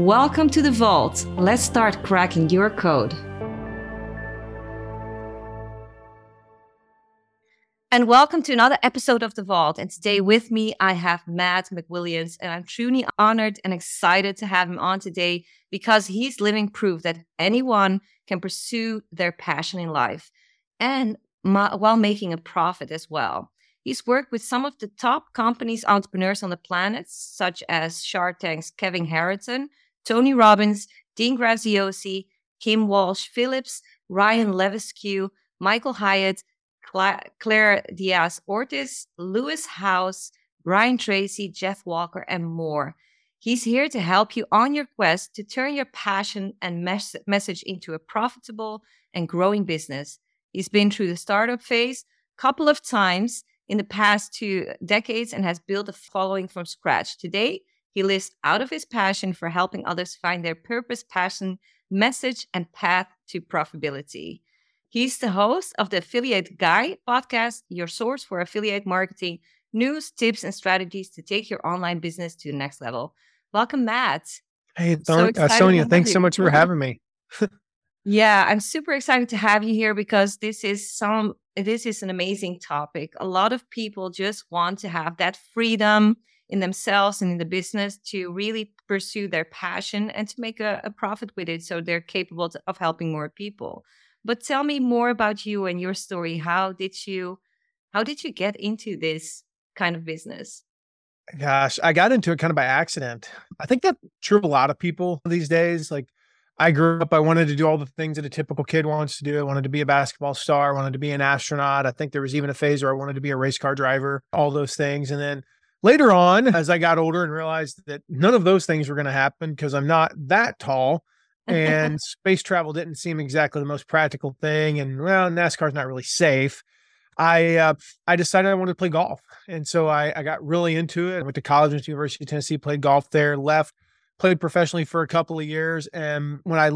Welcome to the Vault. Let's start cracking your code. And welcome to another episode of The Vault. And today with me, I have Matt McWilliams. And I'm truly honored and excited to have him on today because he's living proof that anyone can pursue their passion in life and ma- while making a profit as well. He's worked with some of the top companies entrepreneurs on the planet, such as Shark Tank's Kevin Harrington, Tony Robbins, Dean Graziosi, Kim Walsh Phillips, Ryan Levesque, Michael Hyatt, Cla- Claire Diaz Ortiz, Lewis Howes, Brian Tracy, Jeff Walker, and more. He's here to help you on your quest to turn your passion and mes- message into a profitable and growing business. He's been through the startup phase a couple of times in the past two decades and has built a following from scratch. Today, he lives out of his passion for helping others find their purpose, passion, message, and path to profitability. He's the host of the Affiliate Guy podcast, your source for affiliate marketing news, tips, and strategies to take your online business to the next level. Welcome, Matt. Hey, so uh, Sonia, thanks so much for having me. yeah, I'm super excited to have you here because this is some this is an amazing topic. A lot of people just want to have that freedom in themselves and in the business to really pursue their passion and to make a, a profit with it so they're capable of helping more people but tell me more about you and your story how did you how did you get into this kind of business gosh i got into it kind of by accident i think that's true of a lot of people these days like I grew up, I wanted to do all the things that a typical kid wants to do. I wanted to be a basketball star, I wanted to be an astronaut. I think there was even a phase where I wanted to be a race car driver, all those things. And then Later on, as I got older and realized that none of those things were going to happen because I'm not that tall and space travel didn't seem exactly the most practical thing. And well, NASCAR's not really safe. I uh, I decided I wanted to play golf, and so I, I got really into it. I went to college at the University of Tennessee, played golf there, left, played professionally for a couple of years, and when I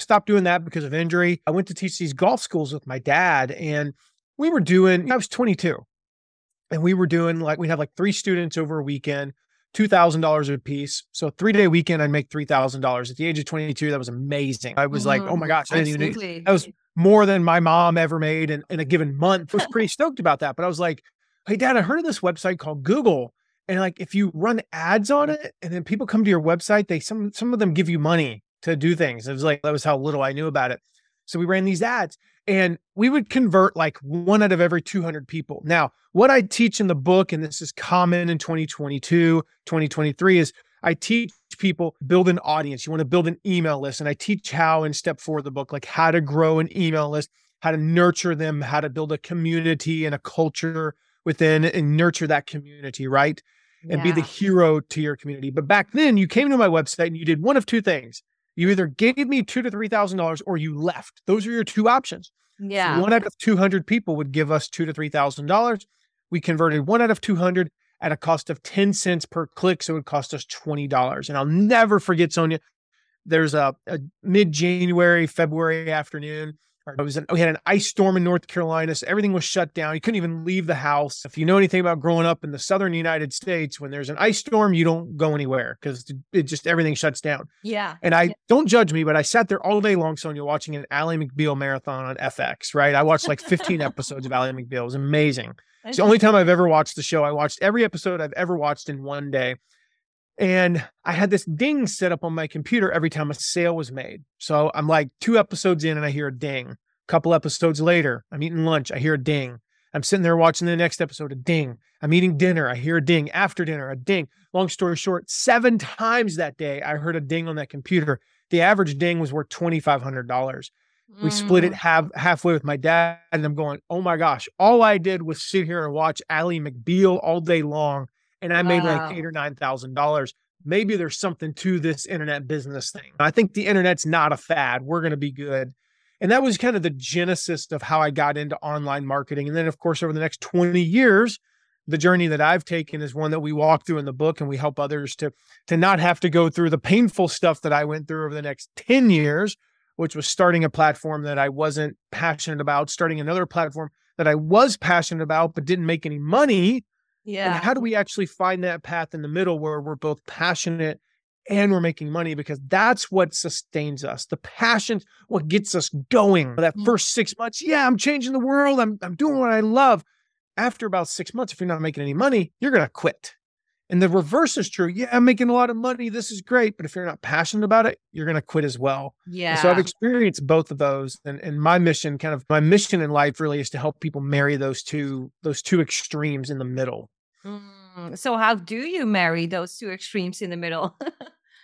stopped doing that because of injury, I went to teach these golf schools with my dad, and we were doing. I was 22, and we were doing like we'd have like three students over a weekend two thousand dollars a piece so three day weekend i'd make three thousand dollars. At the age of 22 that was amazing. I was mm-hmm. like oh my mm-hmm. gosh I didn't even, that was more than my mom ever made in, in a given month. I was pretty stoked about that but i was like hey dad i heard of this website called google and like if you run ads on it and then people come to your website they some some of them give you money to do things. It was like that was how little i knew about it. So we ran these ads and we would convert like one out of every 200 people. Now, what I teach in the book, and this is common in 2022, 2023, is I teach people build an audience. You want to build an email list. And I teach how in step four of the book, like how to grow an email list, how to nurture them, how to build a community and a culture within and nurture that community, right? And yeah. be the hero to your community. But back then, you came to my website and you did one of two things you either gave me two to three thousand dollars or you left. Those are your two options. Yeah. So one out of two hundred people would give us two to three thousand dollars. We converted one out of two hundred at a cost of ten cents per click, so it would cost us twenty dollars. And I'll never forget, Sonia. There's a, a mid January, February afternoon it was an, we had an ice storm in North Carolina, so everything was shut down. You couldn't even leave the house. If you know anything about growing up in the southern United States, when there's an ice storm, you don't go anywhere because it just everything shuts down. Yeah. And I don't judge me, but I sat there all day long, Sonia, watching an Ally McBeal marathon on FX. Right, I watched like 15 episodes of Ally McBeal. It was amazing. It's the only time I've ever watched the show. I watched every episode I've ever watched in one day. And I had this ding set up on my computer every time a sale was made. So I'm like two episodes in and I hear a ding. A couple episodes later, I'm eating lunch, I hear a ding. I'm sitting there watching the next episode, a ding. I'm eating dinner, I hear a ding. After dinner, a ding. Long story short, seven times that day, I heard a ding on that computer. The average ding was worth $2,500. We split it Mm. half halfway with my dad, and I'm going, oh my gosh! All I did was sit here and watch Ally McBeal all day long, and I made Wow. like eight or nine thousand dollars. Maybe there's something to this internet business thing. I think the internet's not a fad. We're going to be good, and that was kind of the genesis of how I got into online marketing. And then, of course, over the next 20 years, the journey that I've taken is one that we walk through in the book, and we help others to to not have to go through the painful stuff that I went through over the next 10 years which was starting a platform that I wasn't passionate about, starting another platform that I was passionate about but didn't make any money. And Yeah. how do we actually find that path in the middle where we're both passionate and we're making money? Because that's what sustains us. The passion, what gets us going. That Mm. first six months, yeah, I'm changing the world. I'm I'm doing what I love. After about six months, if you're not making any money, you're gonna quit. And the reverse is true. Yeah, I'm making a lot of money. This is great. But if you're not passionate about it, you're going to quit as well. And Yeah. so I've experienced both of those, and and my mission, kind of my mission in life, really is to help people marry those two those two extremes in the middle. Mm, So how do you marry those two extremes in the middle?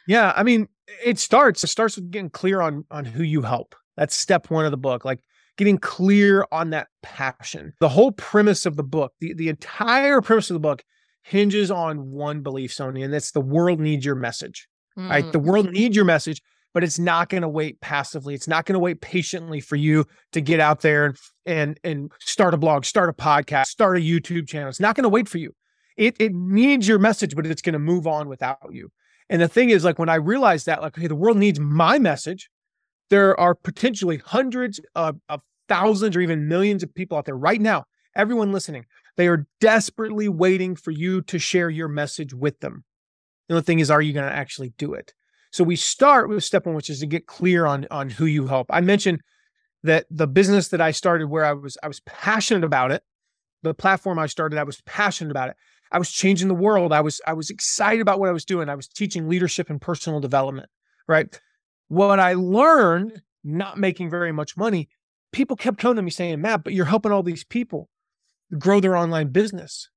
Yeah, I mean, it starts it starts with getting clear on on who you help. That's step one of the book, like getting clear on that passion. The whole premise of the book, the the entire premise of the book, hinges on one belief, Sonia, and that's the world needs your message. right? Mm, The world needs your message, but it's not going to wait passively. It's not going to wait patiently for you to get out there and and and start a blog, start a podcast, start a YouTube channel. It's not going to wait for you. It it needs your message, but it's going to move on without you. And the thing is, like when I realized that, like, okay, the world needs my message. There are potentially hundreds of, of thousands or even millions of people out there right now. Everyone listening, they are desperately waiting for you to share your message with them. The only thing is, are you going to actually do it? So we start with step one, which is to get clear on on who you help. I mentioned that the business that I started where I was I was passionate about it. The platform I started, I was passionate about it. I was changing the world. I was I was excited about what I was doing. I was teaching leadership and personal development, right? What I learned, not making very much money, people kept coming to me saying, Matt, but you're helping all these people grow their online business.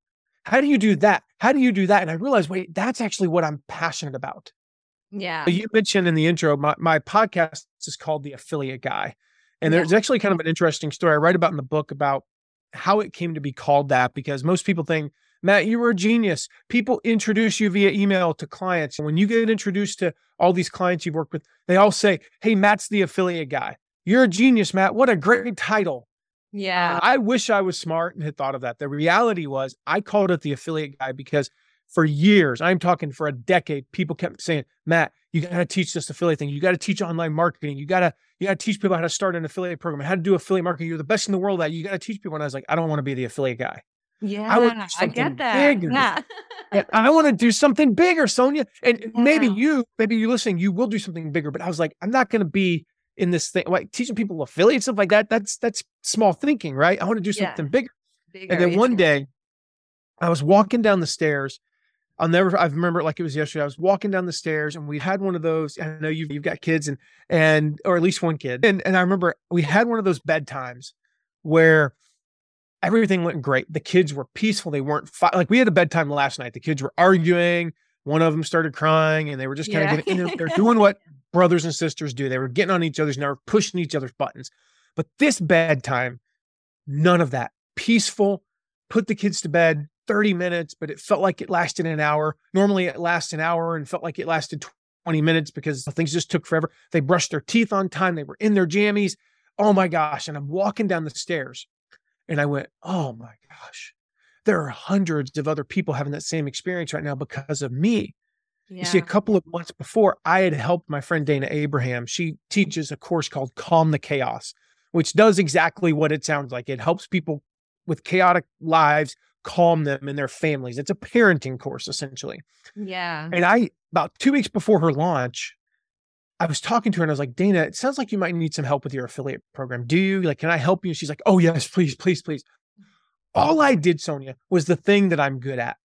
How do you do that? How do you do that? And I realized, wait, that's actually what I'm passionate about. yeah. You mentioned in the intro, my, my podcast is called The Affiliate Guy. And there's actually kind of an interesting story I write about in the book about how it came to be called that because most people think, Matt, you were a genius. People introduce you via email to clients. When you get introduced to all these clients you've worked with, they all say, Hey, Matt's the affiliate guy. You're a genius, Matt. What a great title. Yeah. I wish I was smart and had thought of that. The reality was I called it the affiliate guy because for years, I'm talking for a decade, people kept saying, Matt, you got to teach this affiliate thing. You got to teach online marketing. You got to, you got to teach people how to start an affiliate program, how to do affiliate marketing. You're the best in the world at it. You got to teach people. And I was like, I don't want to be the affiliate guy. Yeah. I would I get that. bigger. Yeah. I want to do something bigger, Sonia. And maybe you, maybe you're listening, you will do something bigger. But I was like, I'm not going to be in this thing, like teaching people affiliate stuff like that. That's that's small thinking, right? I want to do Yeah. something bigger. Bigger, And then one day, I was walking down the stairs. I'll never. I remember it like it was yesterday. I was walking down the stairs, and we had one of those. I know you've you've got kids, and and or at least one kid. And and I remember we had one of those bedtimes where everything went great. The kids were peaceful. They weren't fi- like we had a bedtime last night. The kids were arguing. One of them started crying, and they were just kind Yeah. of getting. in. They're doing what brothers and sisters do. They were getting on each other's nerve, pushing each other's buttons. But this bedtime, none of that. Peaceful. Put the kids to bed. 30 minutes, but it felt like it lasted an hour. Normally it lasts an hour and felt like it lasted 20 minutes because things just took forever. They brushed their teeth on time. They were in their jammies. Oh my gosh. And I'm walking down the stairs and I went, oh my gosh, there are hundreds of other people having that same experience right now because of me. You see, a couple of months before, I had helped my friend Dayna Abraham. She teaches a course called Calm the Chaos, which does exactly what it sounds like. It helps people with chaotic lives calm them and their families. It's a parenting course, essentially. Yeah. And I, about two weeks before her launch, I was talking to her and I was like, Dayna, it sounds like you might need some help with your affiliate program. Do you? Like, can I help you? She's like, Oh, yes, please, please, please. All I did, Sonia, was the thing that I'm good at.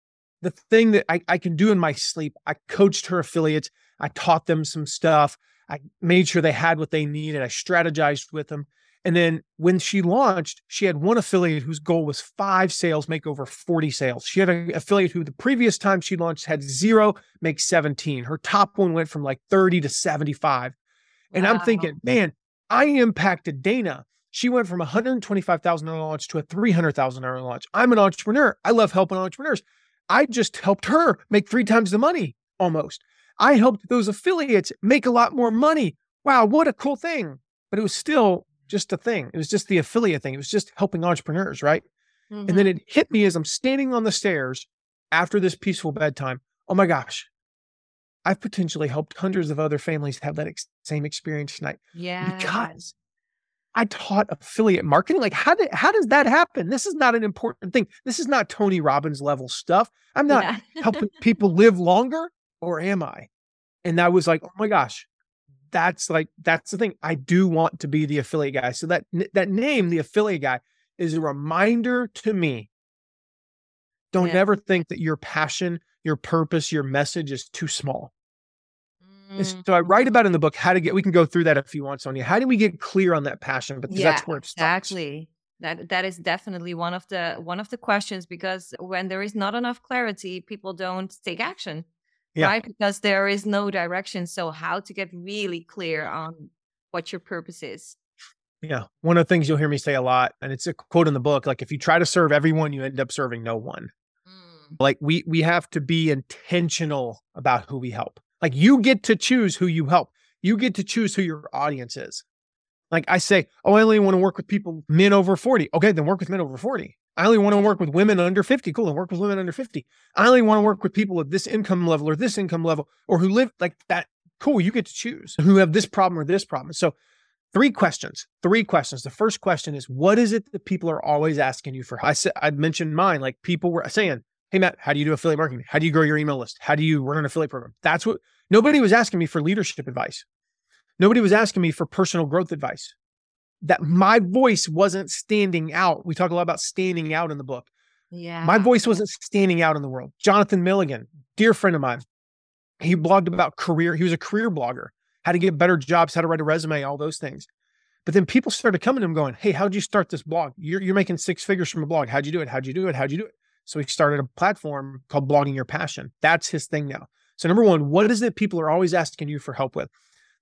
the thing that I, I can do in my sleep. I coached her affiliates. I taught them some stuff. I made sure they had what they needed. I strategized with them. And then when she launched, she had one affiliate whose goal was five sales, make over 40 sales. She had an affiliate who the previous time she launched had zero, make 17. Her top one went from like 30 to 75. And wow. I'm thinking, man, I impacted Dayna. She went from a $125,000 launch to a $300,000 launch. I'm an entrepreneur. I love helping entrepreneurs. I just helped her make three times the money almost. I helped those affiliates make a lot more money. Wow, what a cool thing. But it was still just a thing. It was just the affiliate thing. It was just helping entrepreneurs, right? Mm-hmm. And then mm-hmm. it hit me as I'm standing on the stairs after this peaceful bedtime. Oh my gosh, I've potentially helped hundreds of other families have that ex- same experience tonight. Yeah. Because I taught affiliate marketing. Like, how did how does that happen? This is not an important thing. This is not Tony Robbins level stuff. I'm not yeah. helping people live longer, or am I? And I was like, oh my gosh, that's like that's the thing. I do want to be the affiliate guy. So that that name, the affiliate guy, is a reminder to me. Don't yeah. ever think that your passion, your purpose, your message is too small. Mm. So I write about in the book how to get. We can go through that if you want, Sonia. How do we get clear on that passion? Because yeah, that's where it starts. Exactly. That that is definitely one of the one of the questions because when there is not enough clarity, people don't take action yeah. right? Because there is no direction. So, how to get really clear on what your purpose is? Yeah. One of the things you'll hear me say a lot, and it's a quote in the book like, if you try to serve everyone, you end up serving no one. Mm. Like, we, we have to be intentional about who we help. Like, you get to choose who you help, you get to choose who your audience is. Like, I say, oh, I only want to work with people, men over 40. Okay, then work with men over 40. I only want to work with women under 50. Cool. And work with women under 50. I only want to work with people at this income level or this income level or who live like that. Cool. You get to choose who have this problem or this problem. So, three questions. Three questions. The first question is what is it that people are always asking you for? I said, I mentioned mine. Like people were saying, Hey, Matt, how do you do affiliate marketing? How do you grow your email list? How do you run an affiliate program? That's what nobody was asking me for leadership advice. Nobody was asking me for personal growth advice that my voice wasn't standing out. We talk a lot about standing out in the book. Yeah. My voice wasn't standing out in the world. Jonathan Milligan, dear friend of mine, he blogged about career. He was a career blogger, how to get better jobs, how to write a resume, all those things. But then people started coming to him going, Hey, how'd you start this blog? You're, you're making six figures from a blog. How'd you do it? How'd you do it? How'd you do it? So he started a platform called Blogging Your Passion. That's his thing now. So, number one, what is it people are always asking you for help with?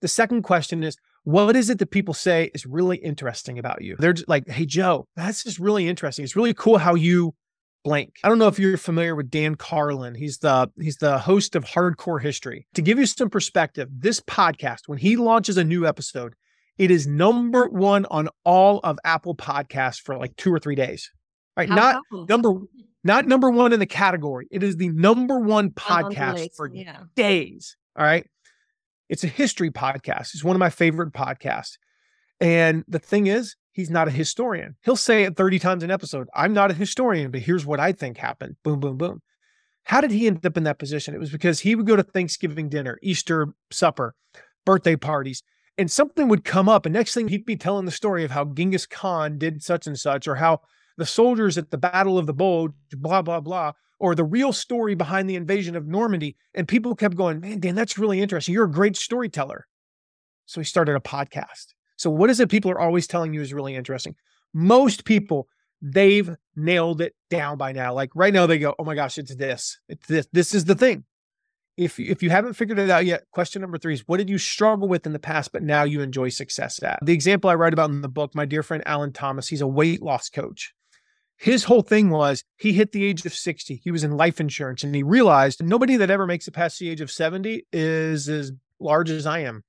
The second question is, what is it that people say is really interesting about you? They're like, hey, Joe, that's just really interesting. It's really cool how you blank. I don't know if you're familiar with Dan Carlin. He's the he's the host of Hardcore History. To give you some perspective, this podcast, when he launches a new episode, it is number one on all of Apple Podcasts for like two or three days. Right. How not cool. number not number one in the category. It is the number one podcast for yeah. days. All right. It's a history podcast. It's one of my favorite podcasts. And the thing is, he's not a historian. He'll say it 30 times an episode. I'm not a historian, but here's what I think happened. Boom, boom, boom. How did he end up in that position? It was because he would go to Thanksgiving dinner, Easter supper, birthday parties, and something would come up. And next thing he'd be telling the story of how Genghis Khan did such and such, or how the soldiers at the Battle of the Bulge, blah, blah, blah, or the real story behind the invasion of Normandy. And people kept going, man, Dan, that's really interesting. You're a great storyteller. So he started a podcast. So, what is it people are always telling you is really interesting? Most people, they've nailed it down by now. Like right now, they go, oh my gosh, it's this. It's this. This is the thing. If, if you haven't figured it out yet, question number three is what did you struggle with in the past, but now you enjoy success at? The example I write about in the book, my dear friend Alan Thomas, he's a weight loss coach his whole thing was he hit the age of 60. He was in life insurance and he realized nobody that ever makes it past the age of 70 is as large as I am.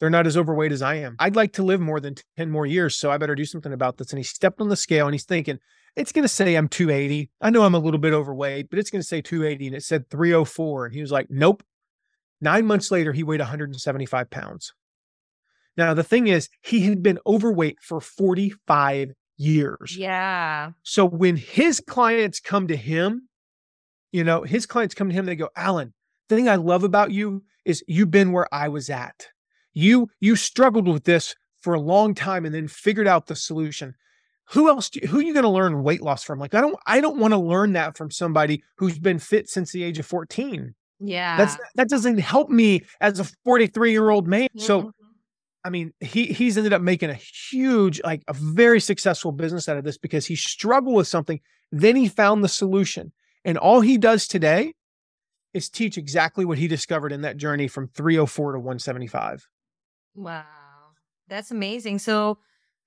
They're not as overweight as I am. I'd like to live more than 10 more years, so I better do something about this. And he stepped on the scale and he's thinking, it's going to say I'm 280. I know I'm a little bit overweight, but it's going to say 280. And it said 304. And he was like, nope. Nine months later, he weighed 175 pounds. Now, the thing is, he had been overweight for 45 years. Yeah. So when his clients come to him, you know, his clients come to him, they go, Alan, the thing I love about you is you've been where I was at. You you struggled with this for a long time and then figured out the solution. who else do, who are you going to learn weight loss from like i don't i don't want to learn that from somebody who's been fit since the age of 14 yeah that's that doesn't help me as a 43 year old man so Mhm. I mean he he's ended up making a huge like a very successful business out of this because he struggled with something then he found the solution and all he does today is teach exactly what he discovered in that journey from 304 to 175 Wow, that's amazing. So,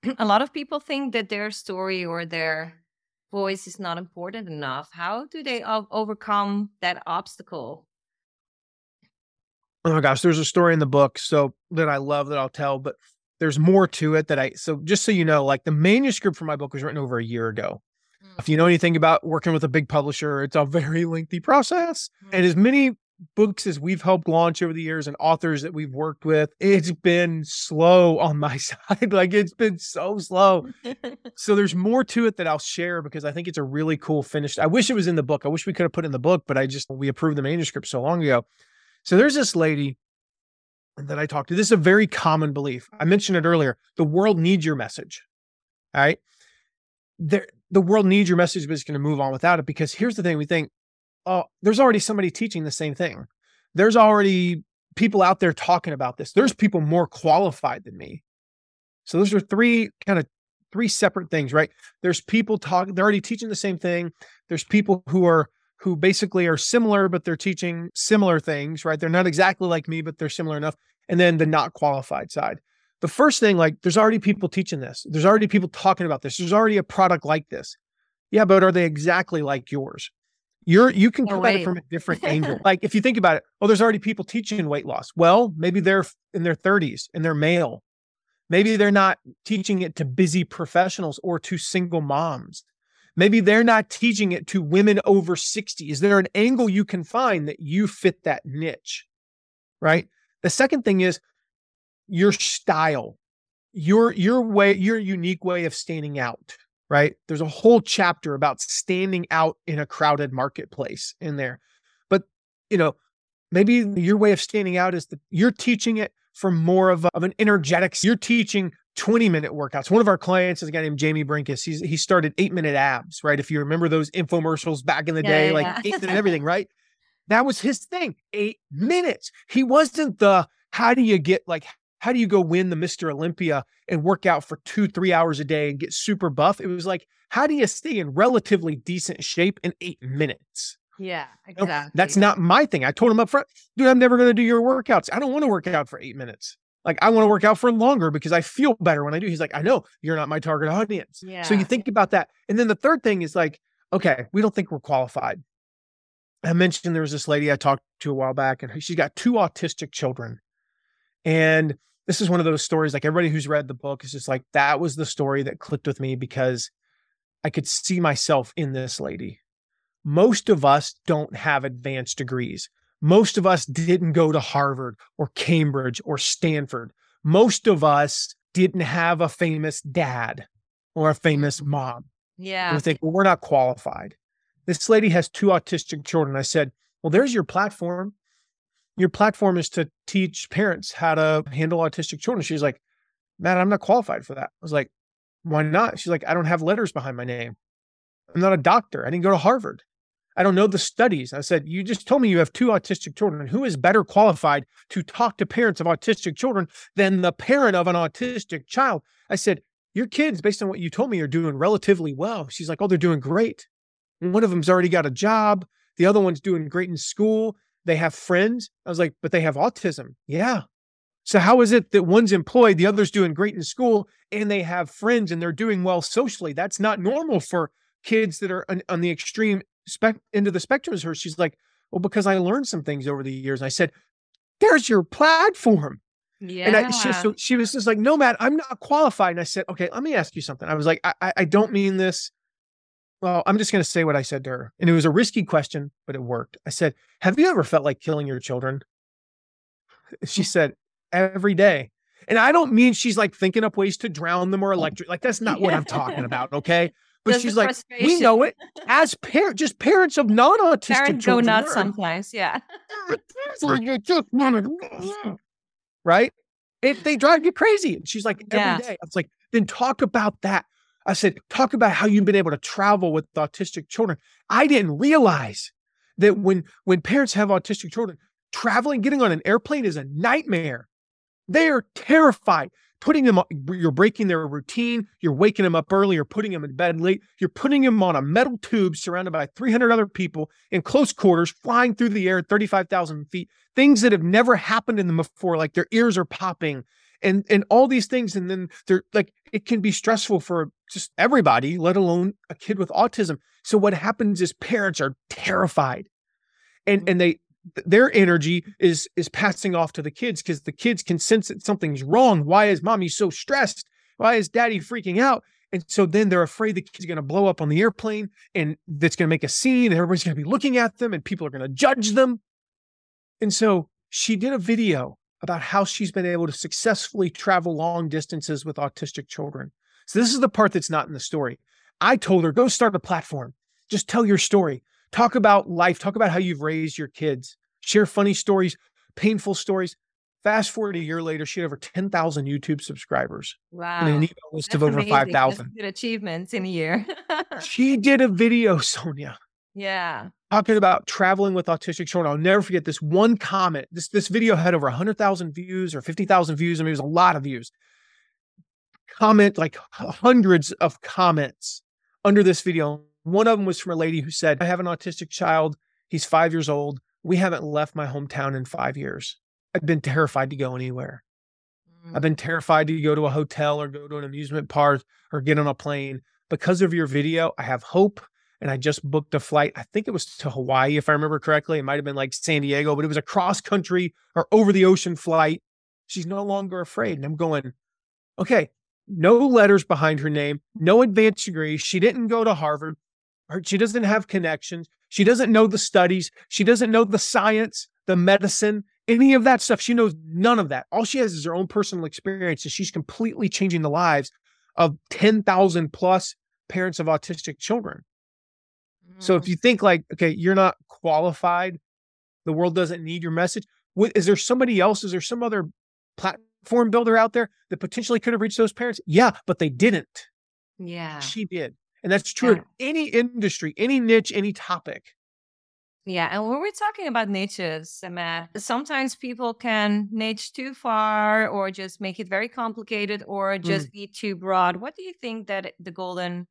a lot of people think that their story or their voice is not important enough. How do they overcome that obstacle? Oh my gosh, there's a story in the book so that I love that I'll tell, but there's more to it that I so just so you know, like the manuscript for my book was written over a year ago. Mm. If you know anything about working with a big publisher, it's a very lengthy process. And as mm. many books as we've helped launch over the years and authors that we've worked with, it's been slow on my side. like it's been so slow. So there's more to it that I'll share because I think it's a really cool finished. I wish it was in the book. I wish we could have put it in the book, but I just we approved the manuscript so long ago. So there's this lady that I talked to. This is a very common belief. I mentioned it earlier. The world needs your message. All right. There, the world needs your message, but it's going to move on without it. Because here's the thing: we think, oh, there's already somebody teaching the same thing. There's already people out there talking about this. There's people more qualified than me. So those are three kind of three separate things, right? There's people talking, they're already teaching the same thing. There's people who are who basically are similar, but they're teaching similar things, right? They're not exactly like me, but they're similar enough. And then the not qualified side. The first thing, like, there's already people teaching this. There's already people talking about this. There's already a product like this. Yeah, but are they exactly like yours? You're you can No come at it from a different angle. Like if you think about it, oh, there's already people teaching weight loss. Well, maybe they're in their 30s and they're male. Maybe they're not teaching it to busy professionals or to single moms. Maybe they're not teaching it to women over 60. Is there an angle you can find that you fit that niche? Right. The second thing is your style, your your way, your unique way of standing out. Right. There's a whole chapter about standing out in a crowded marketplace in there. But you know, maybe your way of standing out is that you're teaching it from more of, a, of an energetics. You're teaching 20 minute workouts. One of our clients is a guy named Jamie Brenkus. He's he started eight minute abs, right? If you remember those infomercials back in the Yeah, day, yeah, like yeah. eight minute everything, right? That was his thing. Eight minutes. He wasn't the how do you get like how do you go win the Mr. Olympia and work out for two, three hours a day and get super buff? It was like, how do you stay in relatively decent shape in eight minutes? Yeah, exactly. That's not my thing. I told him up front, dude, I'm never going to do your workouts. I don't want to work out for eight minutes. Like, I want to work out for longer because I feel better when I do. He's like, I know you're not my target audience. Yeah. So you think about that. And then the third thing is like, okay, we don't think we're qualified. I mentioned there was this lady I talked to a while back, and she's got two autistic children. And this is one of those stories, like everybody who's read the book is just like, that was the story that clicked with me because I could see myself in this lady. Most of us don't have advanced degrees. Most of us didn't go to Harvard or Cambridge or Stanford. Most of us didn't have a famous dad or a famous mom. And yeah. we think, well, we're not qualified. This lady has two autistic children. I said, well, there's your platform. Your platform is to teach parents how to handle autistic children. She's like, Matt, I'm not qualified for that. I was like, why not? She's like, I don't have letters behind my name. I'm not a doctor. I didn't go to Harvard. I don't know the studies. I said, You just told me you have two autistic children. Who is better qualified to talk to parents of autistic children than the parent of an autistic child? I said, Your kids, based on what you told me, are doing relatively well. She's like, Oh, they're doing great. One of them's already got a job. The other one's doing great in school. They have friends. I was like, But they have autism. Yeah. So how is it that one's employed, the other's doing great in school, and they have friends and they're doing well socially? That's not normal for kids that are on, on the extreme spec of the spectrum as her. She's like, well, because I learned some things over the years. I said, there's your platform. Yeah. And I, she, so she was just like, no, Matt, I'm not qualified. And I said, okay, let me ask you something. I was like, I, I, I don't mean this. Well, I'm just going to say what I said to her. And it was a risky question, but it worked. I said, have you ever felt like killing your children? She said, every day. And I don't mean she's like thinking up ways to drown them or oh. electric. Like that's not what I'm talking about. Okay. But Just she's like, we know it as parents, just parents of non-autistic Parents go nuts They're- sometimes. Yeah. you just wanna- right? If they drive you crazy. And she's like, every day. Yeah. I was like, then talk about that. I said, talk about how you've been able to travel with autistic children. I didn't realize that when when parents have autistic children, traveling, getting on an airplane is a nightmare. They are terrified. Putting them, you're breaking their routine. You're waking them up early. You're putting them in bed late. You're putting them on a metal tube surrounded by 300 other people in close quarters, flying through the air at 35,000 feet. Things that have never happened in them before, like their ears are popping, and and all these things. And then they're like, it can be stressful for just everybody, let alone a kid with autism. So what happens is parents are terrified, and mm-hmm. and they their energy is is passing off to the kids because the kids can sense that something's wrong. Why is mommy so stressed? Why is daddy freaking out? And so then they're afraid the kid's are going to blow up on the airplane and that's going to make a scene and everybody's going to be looking at them and people are going to judge them. And so she did a video about how she's been able to successfully travel long distances with autistic children. So this is the part that's not in the story. I told her, go start a platform. Just tell your story. Talk about life. Talk about how you've raised your kids. Share funny stories, painful stories. Fast forward a year later, she had over 10,000 YouTube subscribers. Wow. And an email list That's of over 5,000. Good achievements in a year. she did a video, Sonia. Yeah. Talking about traveling with autistic children. I'll never forget this one comment. This, this video had over 100,000 views or 50,000 views. I mean, it was a lot of views. Comment, like hundreds of comments under this video. One of them was from a lady who said, I have an autistic child. He's five years old. We haven't left my hometown in five years. I've been terrified to go anywhere. Mm. I've been terrified to go to a hotel or go to an amusement park or get on a plane. Because of your video, I have hope. And I just booked a flight. I think it was to Hawaii, if I remember correctly. It might have been like San Diego, but it was a cross country or over the ocean flight. She's no longer afraid. And I'm going, okay, no letters behind her name, no advanced degree. She didn't go to Harvard. She doesn't have connections. She doesn't know the studies. She doesn't know the science, the medicine, any of that stuff. She knows none of that. All she has is her own personal experience, and she's completely changing the lives of 10,000 plus parents of autistic children. Mm. So if mm. you think like, okay, you're not qualified, the world doesn't need your message. What, is there somebody else? Is there some other platform builder out there that potentially could have reached those parents? Yeah, but they didn't. Yeah. She did. And that's true yeah. in any industry, any niche, any topic. Yeah, and when we're talking about niches, Matt, sometimes people can niche too far or just make it very complicated or just mm. be too broad. What do you think that the golden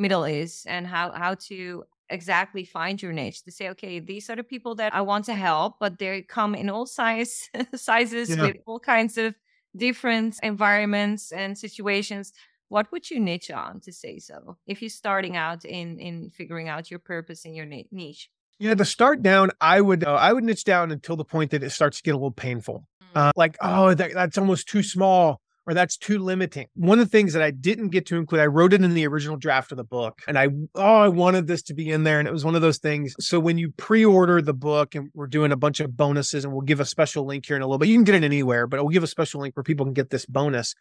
middle is and how how to exactly find your niche to say okay these are the people that i want to help but they come in all size sizes yeah. with all kinds of different environments and situations what would you niche on to say so if you're starting out in in figuring out your purpose in your niche yeah to start down i would uh, i would niche down until the point that it starts to get a little painful mm. uh, like oh that, that's almost too small or that's too limiting. One of the things that I didn't get to include, I wrote it in the original draft of the book and I, oh, I wanted this to be in there. And it was one of those things. So when you pre order the book and we're doing a bunch of bonuses and we'll give a special link here in a little bit, you can get it anywhere, but we'll give a special link where people can get this bonus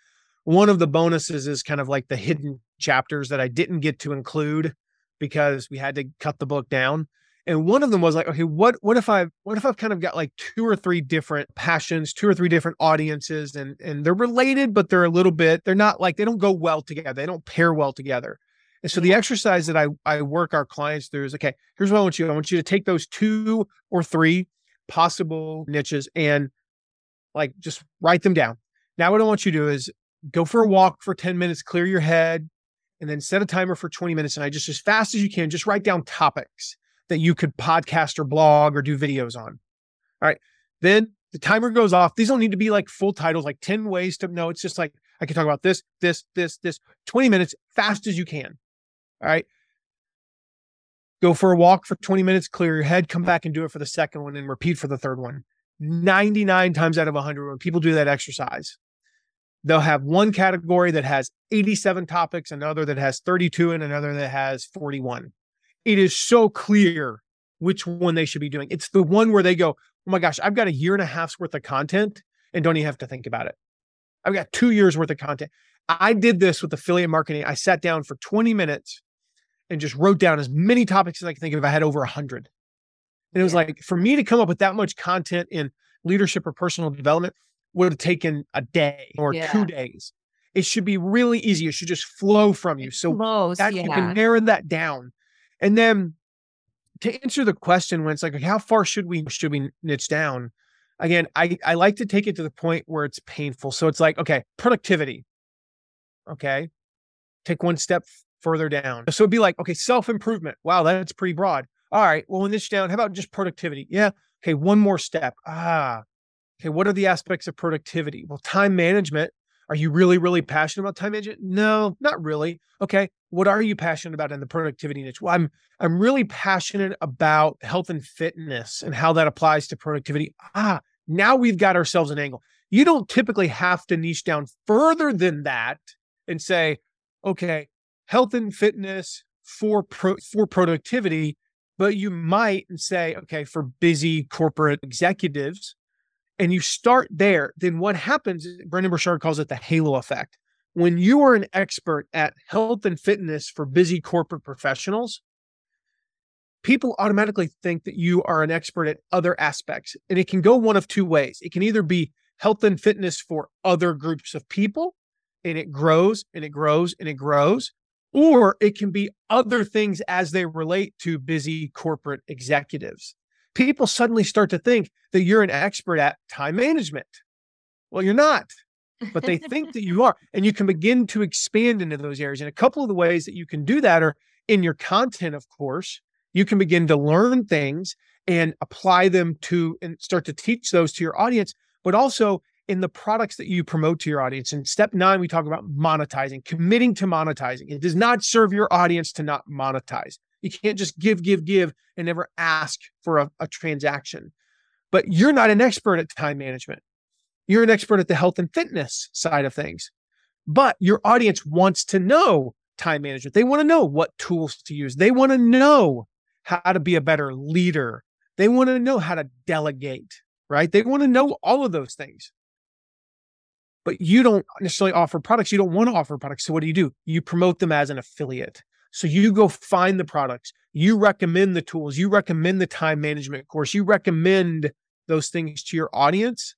one of the bonuses is kind of like the hidden chapters that I didn't get to include because we had to cut the book down. And one of them was like, okay, what what if I what if I've kind of got like two or three different passions, two or three different audiences, and and they're related, but they're a little bit, they're not like they don't go well together. They don't pair well together. And so the exercise that I I work our clients through is okay, here's what I want you. I want you to take those two or three possible niches and like just write them down. Now what I want you to do is go for a walk for 10 minutes, clear your head, and then set a timer for 20 minutes. And I just, as fast as you can, just write down topics that you could podcast or blog or do videos on. All right. Then the timer goes off. These don't need to be like full titles, like 10 ways to know. It's just like, I can talk about this, this, this, this, 20 minutes, fast as you can. All right. Go for a walk for 20 minutes, clear your head, come back and do it for the second one and repeat for the third one. 99 times out of 100, when people do that exercise, they'll have one category that has 87 topics, another that has 32, and another that has 41. It is so clear which one they should be doing. It's the one where they go, Oh my gosh, I've got a year and a half's worth of content and don't even have to think about it. I've got two years worth of content. I did this with affiliate marketing. I sat down for 20 minutes and just wrote down as many topics as I could think of. I had over 100. And it was like, for me to come up with that much content in leadership or personal development, would have taken a day or yeah. two days. It should be really easy. It should just flow from you. So Flows, that, yeah. you can narrow that down. And then to answer the question when it's like, how far should we should we niche down? Again, I, I like to take it to the point where it's painful. So it's like, okay, productivity. Okay. Take one step further down. So it'd be like, okay, self-improvement. Wow, that's pretty broad. All right. Well, in niche down, how about just productivity? Yeah. Okay, one more step. Ah. Okay, what are the aspects of productivity? Well, time management. Are you really, really passionate about time management? No, not really. Okay. What are you passionate about in the productivity niche? Well, I'm I'm really passionate about health and fitness and how that applies to productivity. Ah, now we've got ourselves an angle. You don't typically have to niche down further than that and say, okay, health and fitness for pro, for productivity, but you might say, okay, for busy corporate executives, and you start there, then what happens, Brendon Burchard calls it the halo effect. When you are an expert at health and fitness for busy corporate professionals, people automatically think that you are an expert at other aspects. And it can go one of two ways. It can either be health and fitness for other groups of people, and it grows and it grows and it grows, or it can be other things as they relate to busy corporate executives people suddenly start to think that you're an expert at time management. Well, you're not, but they think that you are. And you can begin to expand into those areas. And a couple of the ways that you can do that are in your content, of course. You can begin to learn things and apply them to and start to teach those to your audience, but also in the products that you promote to your audience. In step nine, we talk about monetizing, committing to monetizing. It does not serve your audience to not monetize. You can't just give, give, give and never ask for a, a transaction. But you're not an expert at time management. You're an expert at the health and fitness side of things. But your audience wants to know time management. They want to know what tools to use. They want to know how to be a better leader. They want to know how to delegate, right? They want to know all of those things. But you don't necessarily offer products. You don't want to offer products. So what do you do? You promote them as an affiliate. So you go find the products, you recommend the tools, you recommend the time management course, you recommend those things to your audience.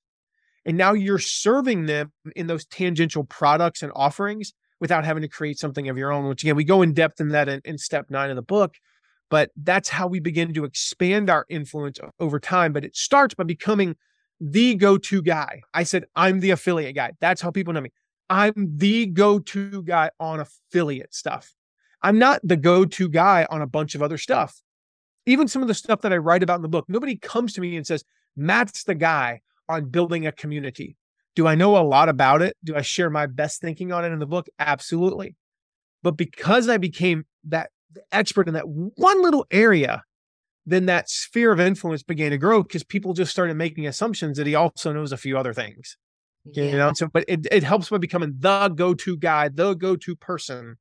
And now you're serving them in those tangential products and offerings without having to create something of your own, which again, we go in depth in that in, in step nine of the book. But that's how we begin to expand our influence over time. But it starts by becoming the go to guy. I said, I'm the affiliate guy. That's how people know me. I'm the go to guy on affiliate stuff. I'm not the go to guy on a bunch of other stuff. Even some of the stuff that I write about in the book, nobody comes to me and says, Matt's the guy on building a community. Do I know a lot about it? Do I share my best thinking on it in the book? Absolutely. But because I became that expert in that one little area, then that sphere of influence began to grow because people just started making assumptions that he also knows a few other things. Yeah. You know, so but it, it helps by becoming the go-to guy, the go-to person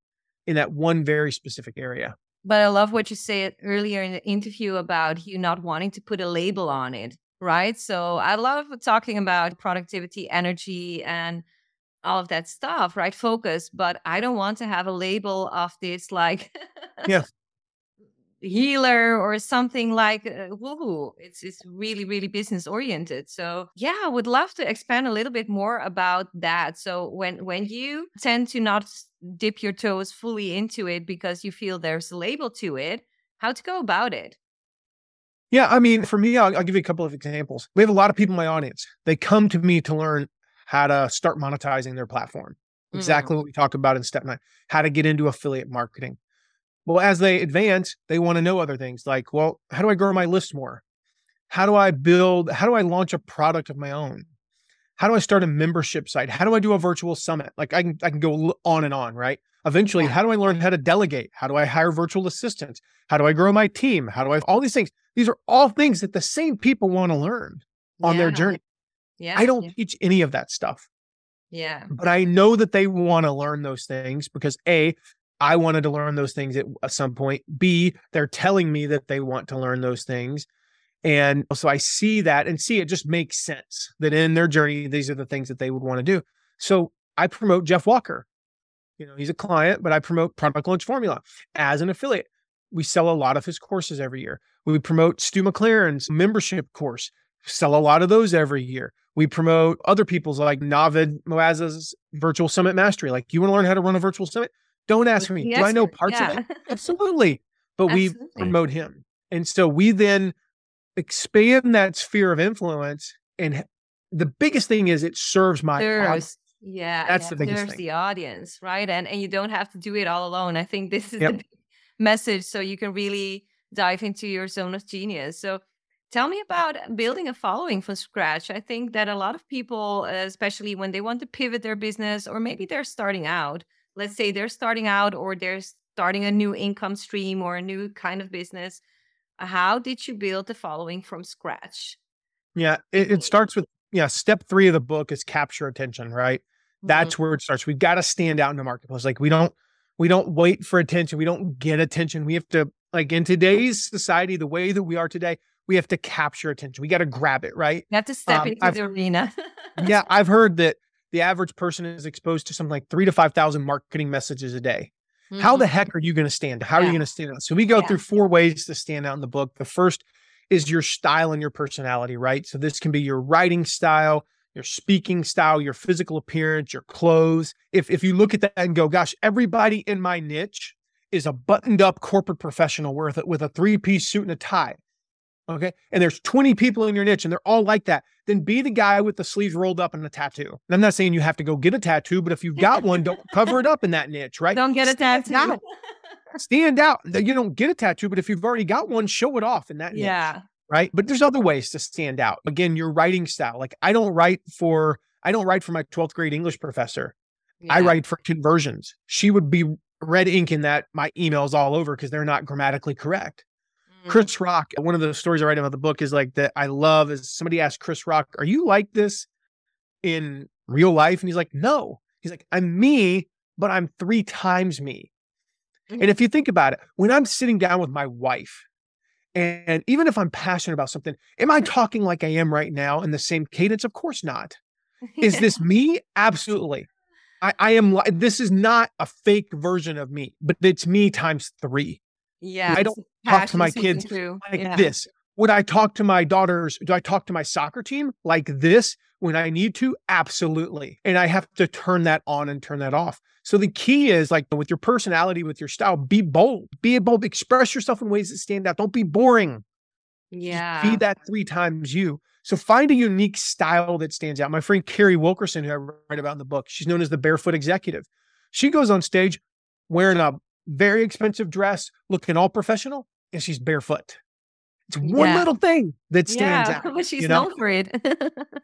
in that one very specific area. But I love what you said earlier in the interview about you not wanting to put a label on it, right? So I love talking about productivity, energy, and all of that stuff, right? Focus, but I don't want to have a label of this like yeah healer or something like uh, woohoo it's it's really really business oriented. So yeah i would love to expand a little bit more about that. So when when you tend to not dip your toes fully into it because you feel there's a label to it how to go about it? Yeah i mean for me I'll, I'll give you a couple of examples. We have a lot of people in my audience. They come to me to learn how to start monetizing their platform exactly mm. what we talked about in step nine how to get into affiliate marketing well, as they advance, they want to know other things like, well, how do I grow my list more? How do I build, how do I launch a product of my own? How do I start a membership site? How do I do a virtual summit? Like I can, I can go on and on, right? Eventually, how do I learn how to delegate? How do I hire virtual assistants? How do I grow my team? How do I, all these things? These are all things that the same people want to learn on yeah. their journey. Yeah. I don't yeah. teach any of that stuff. Yeah. But I know that they want to learn those things because A, I wanted to learn those things at, some point. B, they're telling me that they want to learn those things. And so I see that and see it just makes sense that in their journey, these are the things that they would want to do. So I promote Jeff Walker. You know, he's a client, but I promote Product Launch Formula as an affiliate. We sell a lot of his courses every year. We promote Stu McLaren's membership course sell a lot of those every year. We promote other people's like Navid Moazzez's virtual summit mastery. Like, you want to learn how to run a virtual summit? Don't ask me. Do I know parts yeah. of it? Absolutely. But we promote him. And so we then expand that sphere of influence. And the biggest thing is it serves my audience. Yeah, That's the biggest serves thing. the audience, right? And and you don't have to do it all alone. I think this is Yep. the message, so you can really dive into your zone of genius. So, tell me about building a following from scratch. I think that a lot of people, especially when they want to pivot their business, or maybe they're starting out. Let's say they're starting out, or they're starting a new income stream or a new kind of business. How did you build the following from scratch? Yeah. It, it starts with, yeah, step three of the book is capture attention, right? Mhm. That's where it starts. We've got to stand out in the marketplace. Like we don't, we don't wait for attention. We don't get attention. We have to, like in today's society, the way that we are today, we have to capture attention. We got to grab it, right? You have to step Um, into I've- the arena. yeah, I've heard that the average person is exposed to something like three to 5,000 marketing messages a day. How the Mhm. heck are you going to stand? How are you going to stand out? So we go Yeah. through four ways to stand out in the book. The first is your style and your personality, right? So this can be your writing style, your speaking style, your physical appearance, your clothes. If if you look at that and go, gosh, everybody in my niche is a buttoned up corporate professional with a, with a three piece suit and a tie. Okay. And there's 20 people in your niche and they're all like that. Then be the guy with the sleeves rolled up and a tattoo. And I'm not saying you have to go get a tattoo, but if you've got one, don't cover it up in that niche, right? Don't get a Stand tattoo. out. stand out. You don't get a tattoo, but if you've already got one, show it off in that niche, yeah. right? But there's other ways to stand out. Again, your writing style. Like I don't write for I don't write for my 12th grade English professor. I write for conversions. She would be red ink in that my emails all over because they're not grammatically correct. Chris mm. Rock, one of the stories I write about the book is like that I love is somebody asked Chris Rock, Are you like this in real life? And he's like, No. He's like, I'm me, but I'm three times me. And mm-hmm. if you think about it, when I'm sitting down with my wife, and even if I'm passionate about something, am I talking like I am right now in the same cadence? Of course not. Is this me? Absolutely. I, I am like, this is not a fake version of me, but it's me times three. yeah. I don't talk to my kids through. like yeah. this. Would I talk to my daughters? Do I talk to my soccer team like this when I need to? Absolutely. And I have to turn that on and turn that off. So the key is like with your personality, with your style, be bold, be bold, express yourself in ways that stand out. Don't be boring. Just Yeah. Be that three times you. So find a unique style that stands out. My friend Carrie Wilkerson, who I write about in the book, she's known as the barefoot executive. She goes on stage wearing a very expensive dress, looking all professional, and she's barefoot. It's one Yeah. little thing that stands yeah, out. but she's you know? known for it.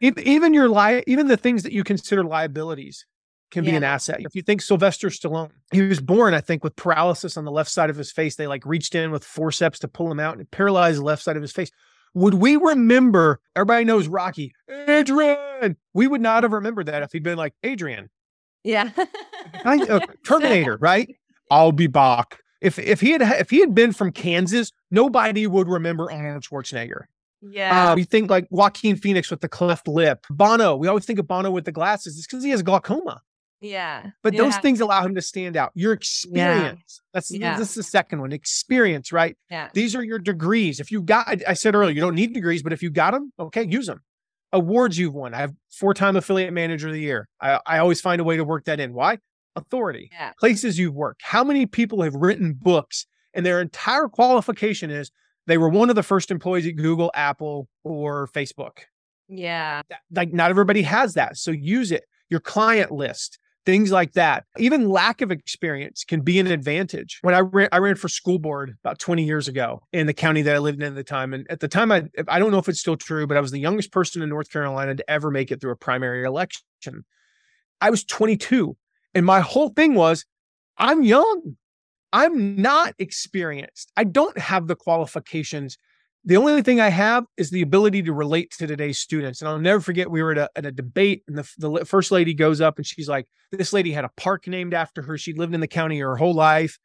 Even your li- even the things that you consider liabilities can be an asset. If you think Sylvester Stallone, he was born, I think, with paralysis on the left side of his face. They like reached in with forceps to pull him out and it paralyzed the left side of his face. Would we remember? Everybody knows Rocky, Adrian. We would not have remembered that if he'd been like Adrian, yeah. I, uh, Terminator, right? I'll be back. If if he had if he had been from Kansas, nobody would remember Arnold Schwarzenegger. Yeah. Uh, we think like Joaquin Phoenix with the cleft lip. Bono, we always think of Bono with the glasses. It's because he has glaucoma. yeah. But yeah. those things allow him to stand out. Your experience. That's Yeah. this is the second one. Experience, right? Yeah. These are your degrees. If you got, I, I said earlier, you don't need degrees, but if you got them, okay, use them. Awards you've won. I have four-time affiliate manager of the year. I, I always find a way to work that in. Why? Authority. Yeah. Places you've worked. How many people have written books and their entire qualification is they were one of the first employees at Google, Apple, or Facebook. Yeah. Like not everybody has that. So use it. Your client list, things like that. Even lack of experience can be an advantage. When I ran, I ran for school board about 20 years ago in the county that I lived in at the time. And at the time, I, I don't know if it's still true, but I was the youngest person in North Carolina to ever make it through a primary election. I was 22. And my whole thing was, I'm young. I'm not experienced. I don't have the qualifications. The only thing I have is the ability to relate to today's students. And I'll never forget, we were at a, at a debate, and the, the first lady goes up and she's like, This lady had a park named after her. She'd lived in the county her whole life.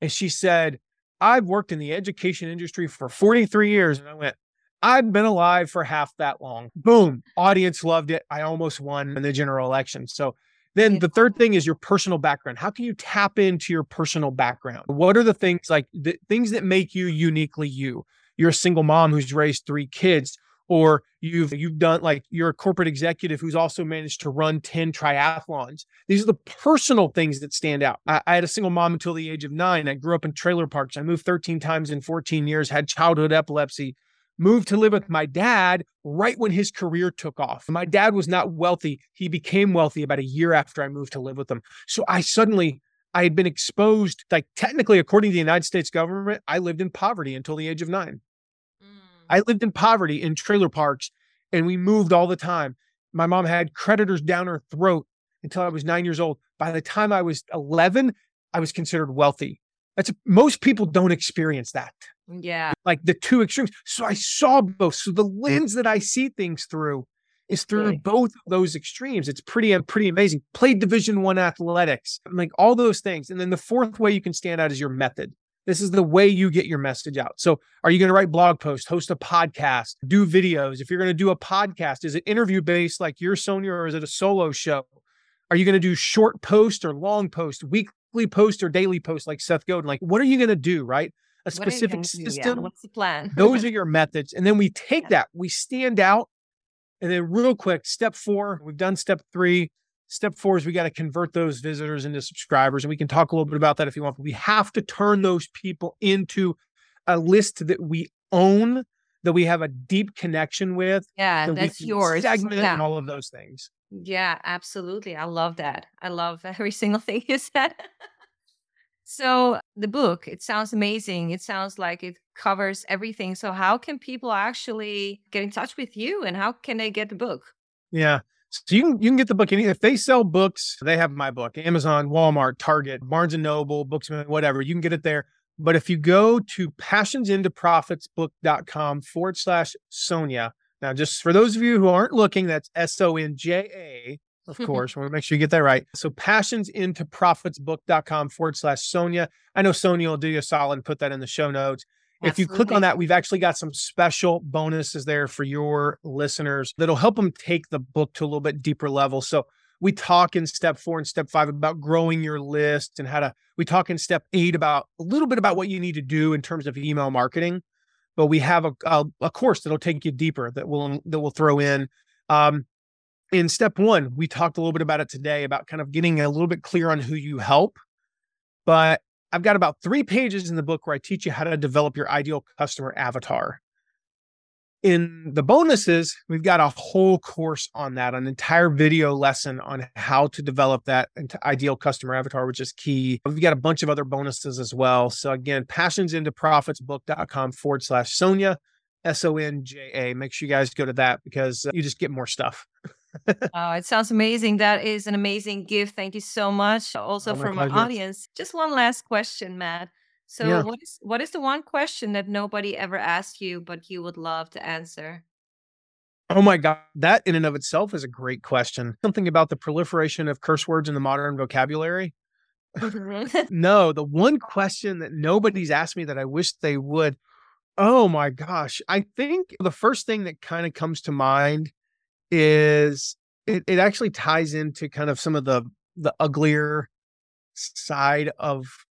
And she said, I've worked in the education industry for 43 years. And I went, I've been alive for half that long. Boom. Audience loved it. I almost won in the general election. So then the third thing is your personal background. How can you tap into your personal background? What are the things like the things that make you uniquely you? You're a single mom who's raised three kids. or you've you've done like you're a corporate executive who's also managed to run 10 triathlons these are the personal things that stand out I, I, had a single mom until the age of nine i grew up in trailer parks i moved 13 times in 14 years had childhood epilepsy moved to live with my dad right when his career took off my dad was not wealthy he became wealthy about a year after i moved to live with him so i suddenly I had been exposed, like technically, according to the United States government, I lived in poverty until the age of nine. Mm. I lived in poverty in trailer parks and we moved all the time. My mom had creditors down her throat until I was nine years old. By the time I was 11, I was considered wealthy. That's most people don't experience that. Yeah. Like the two extremes. So I saw both. So the lens that I see things through is through both of those extremes. It's pretty, uh, pretty amazing. Played division one athletics, like all those things. And then the fourth way you can stand out is your method. This is the way you get your message out. So, are you going to write blog posts, host a podcast, do videos? If you're going to do a podcast, is it interview based like your Sonja, or is it a solo show? Are you going to do short post or long post, weekly post or daily post like Seth Godin? Like, what are you going to do? Right? A specific system. Yeah. What's the plan? those are your methods. And then we take yeah. that, we stand out. And then, real quick, step four, we've done step three Step four is we got to convert those visitors into subscribers. And we can talk a little bit about that if you want, but we have to turn those people into a list that we own, that we have a deep connection with. Yeah, that that's yours. Segment yeah. and all of those things. Yeah, absolutely. I love that. I love every single thing you said. so the book, it sounds amazing. It sounds like it covers everything. So how can people actually get in touch with you and how can they get the book? Yeah. So you can you can get the book if they sell books, they have my book. Amazon, Walmart, Target, Barnes and Noble, Books, whatever. You can get it there. But if you go to passionsintoprofitsbook.com forward slash Sonja, now just for those of you who aren't looking, that's S O N J A, of course. I want to make sure you get that right. So passionsintoprofitsbook.com forward slash Sonja. I know Sonja will do you a solid and put that in the show notes. If you click on that, we've actually got some special bonuses there for your listeners that'll help them take the book to a little bit deeper level. So we talk in step four and step five about growing your list and how to, we talk in step eight about a little bit about what you need to do in terms of email marketing. But we have a, a, a course that'll take you deeper that will that will throw in. Um, in step one, we talked a little bit about it today about kind of getting a little bit clear on who you help. But I've got about three pages in the book where I teach you how to develop your ideal customer avatar. In the bonuses, we've got a whole course on that, an entire video lesson on how to develop that ideal customer avatar, which is key. We've got a bunch of other bonuses as well. So again, passionsintoprofitsbook.com forward slash Sonja, S O N J A. Make sure you guys go to that because uh, you just get more stuff. oh, it sounds amazing. That is an amazing gift. Thank you so much. Also oh, from our audience. Just one last question, Matt. So yeah. what is what is the one question that nobody ever asked you but you would love to answer? Oh my God. That in and of itself is a great question. Something about the proliferation of curse words in the modern vocabulary. Mm-hmm. no, the one question that nobody's asked me that I wish they would. Oh my gosh. I think the first thing that kind of comes to mind is it, it actually ties into kind of some of the the uglier side of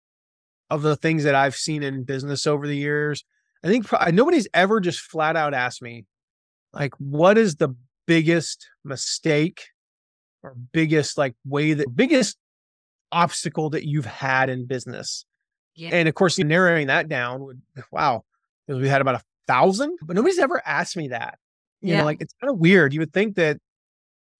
of the things that I've seen in business over the years. I think nobody's ever just flat out asked me like what is the biggest mistake or biggest like way that biggest obstacle that you've had in business. Yeah. And of course, narrowing that down would wow, because we had about a thousand, but nobody's ever asked me that. You yeah. know, like it's kind of weird. You would think that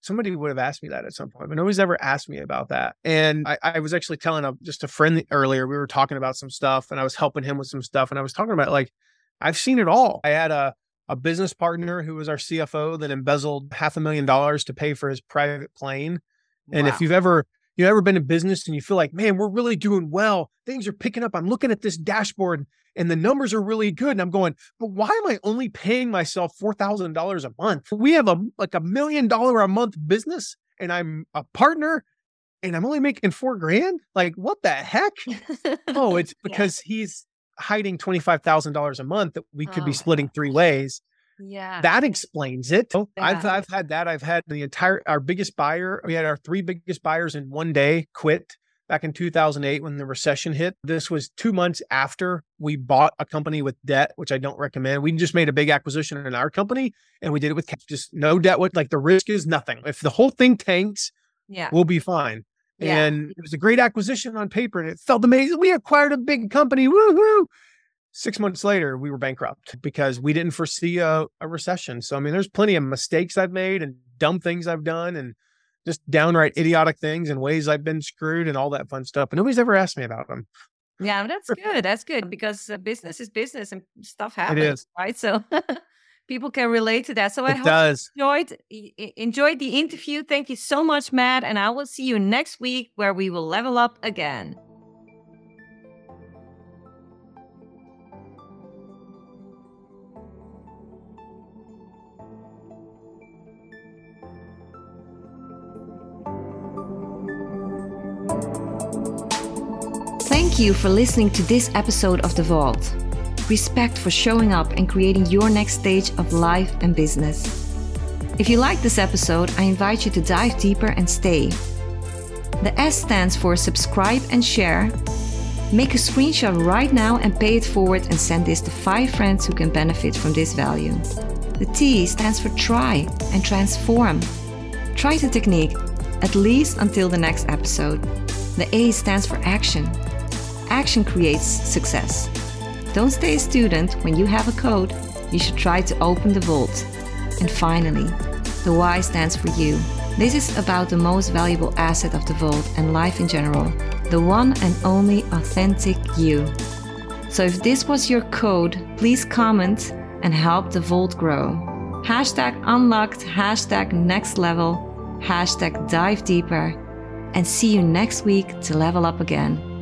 somebody would have asked me that at some point, but nobody's ever asked me about that. And I, I was actually telling a, just a friend earlier, we were talking about some stuff and I was helping him with some stuff. And I was talking about like, I've seen it all. I had a, a business partner who was our CFO that embezzled half a million dollars to pay for his private plane. And wow. if you've ever you ever been in business and you feel like, man, we're really doing well. Things are picking up. I'm looking at this dashboard and the numbers are really good. And I'm going, but why am I only paying myself $4,000 a month? We have a like a million dollar a month business and I'm a partner and I'm only making four grand. Like, what the heck? oh, it's because yeah. he's hiding $25,000 a month that we could oh, be splitting three ways. Yeah. That explains it. Oh, yeah. I've I've had that. I've had the entire our biggest buyer, we had our three biggest buyers in one day quit back in 2008 when the recession hit. This was two months after we bought a company with debt, which I don't recommend. We just made a big acquisition in our company and we did it with cash, just no debt. What like the risk is nothing. If the whole thing tanks, yeah, we'll be fine. Yeah. And it was a great acquisition on paper and it felt amazing. We acquired a big company. Woohoo. Six months later, we were bankrupt because we didn't foresee a, a recession. So, I mean, there's plenty of mistakes I've made and dumb things I've done and just downright idiotic things and ways I've been screwed and all that fun stuff. But nobody's ever asked me about them. Yeah, that's good. That's good because uh, business is business and stuff happens, right? So people can relate to that. So I It hope does. you enjoyed enjoyed the interview. Thank you so much, Matt, and I will see you next week where we will level up again. Thank you for listening to this episode of The Vault. Respect for showing up and creating your next stage of life and business. If you like this episode, I invite you to dive deeper and stay. The S stands for subscribe and share. Make a screenshot right now and pay it forward and send this to five friends who can benefit from this value. The T stands for try and transform. Try the technique, at least until the next episode. The A stands for action. Action creates success. Don't stay a student when you have a code. You should try to open the vault. And finally, the Y stands for you. This is about the most valuable asset of the vault and life in general the one and only authentic you. So if this was your code, please comment and help the vault grow. Hashtag unlocked, hashtag next level, hashtag dive deeper, and see you next week to level up again.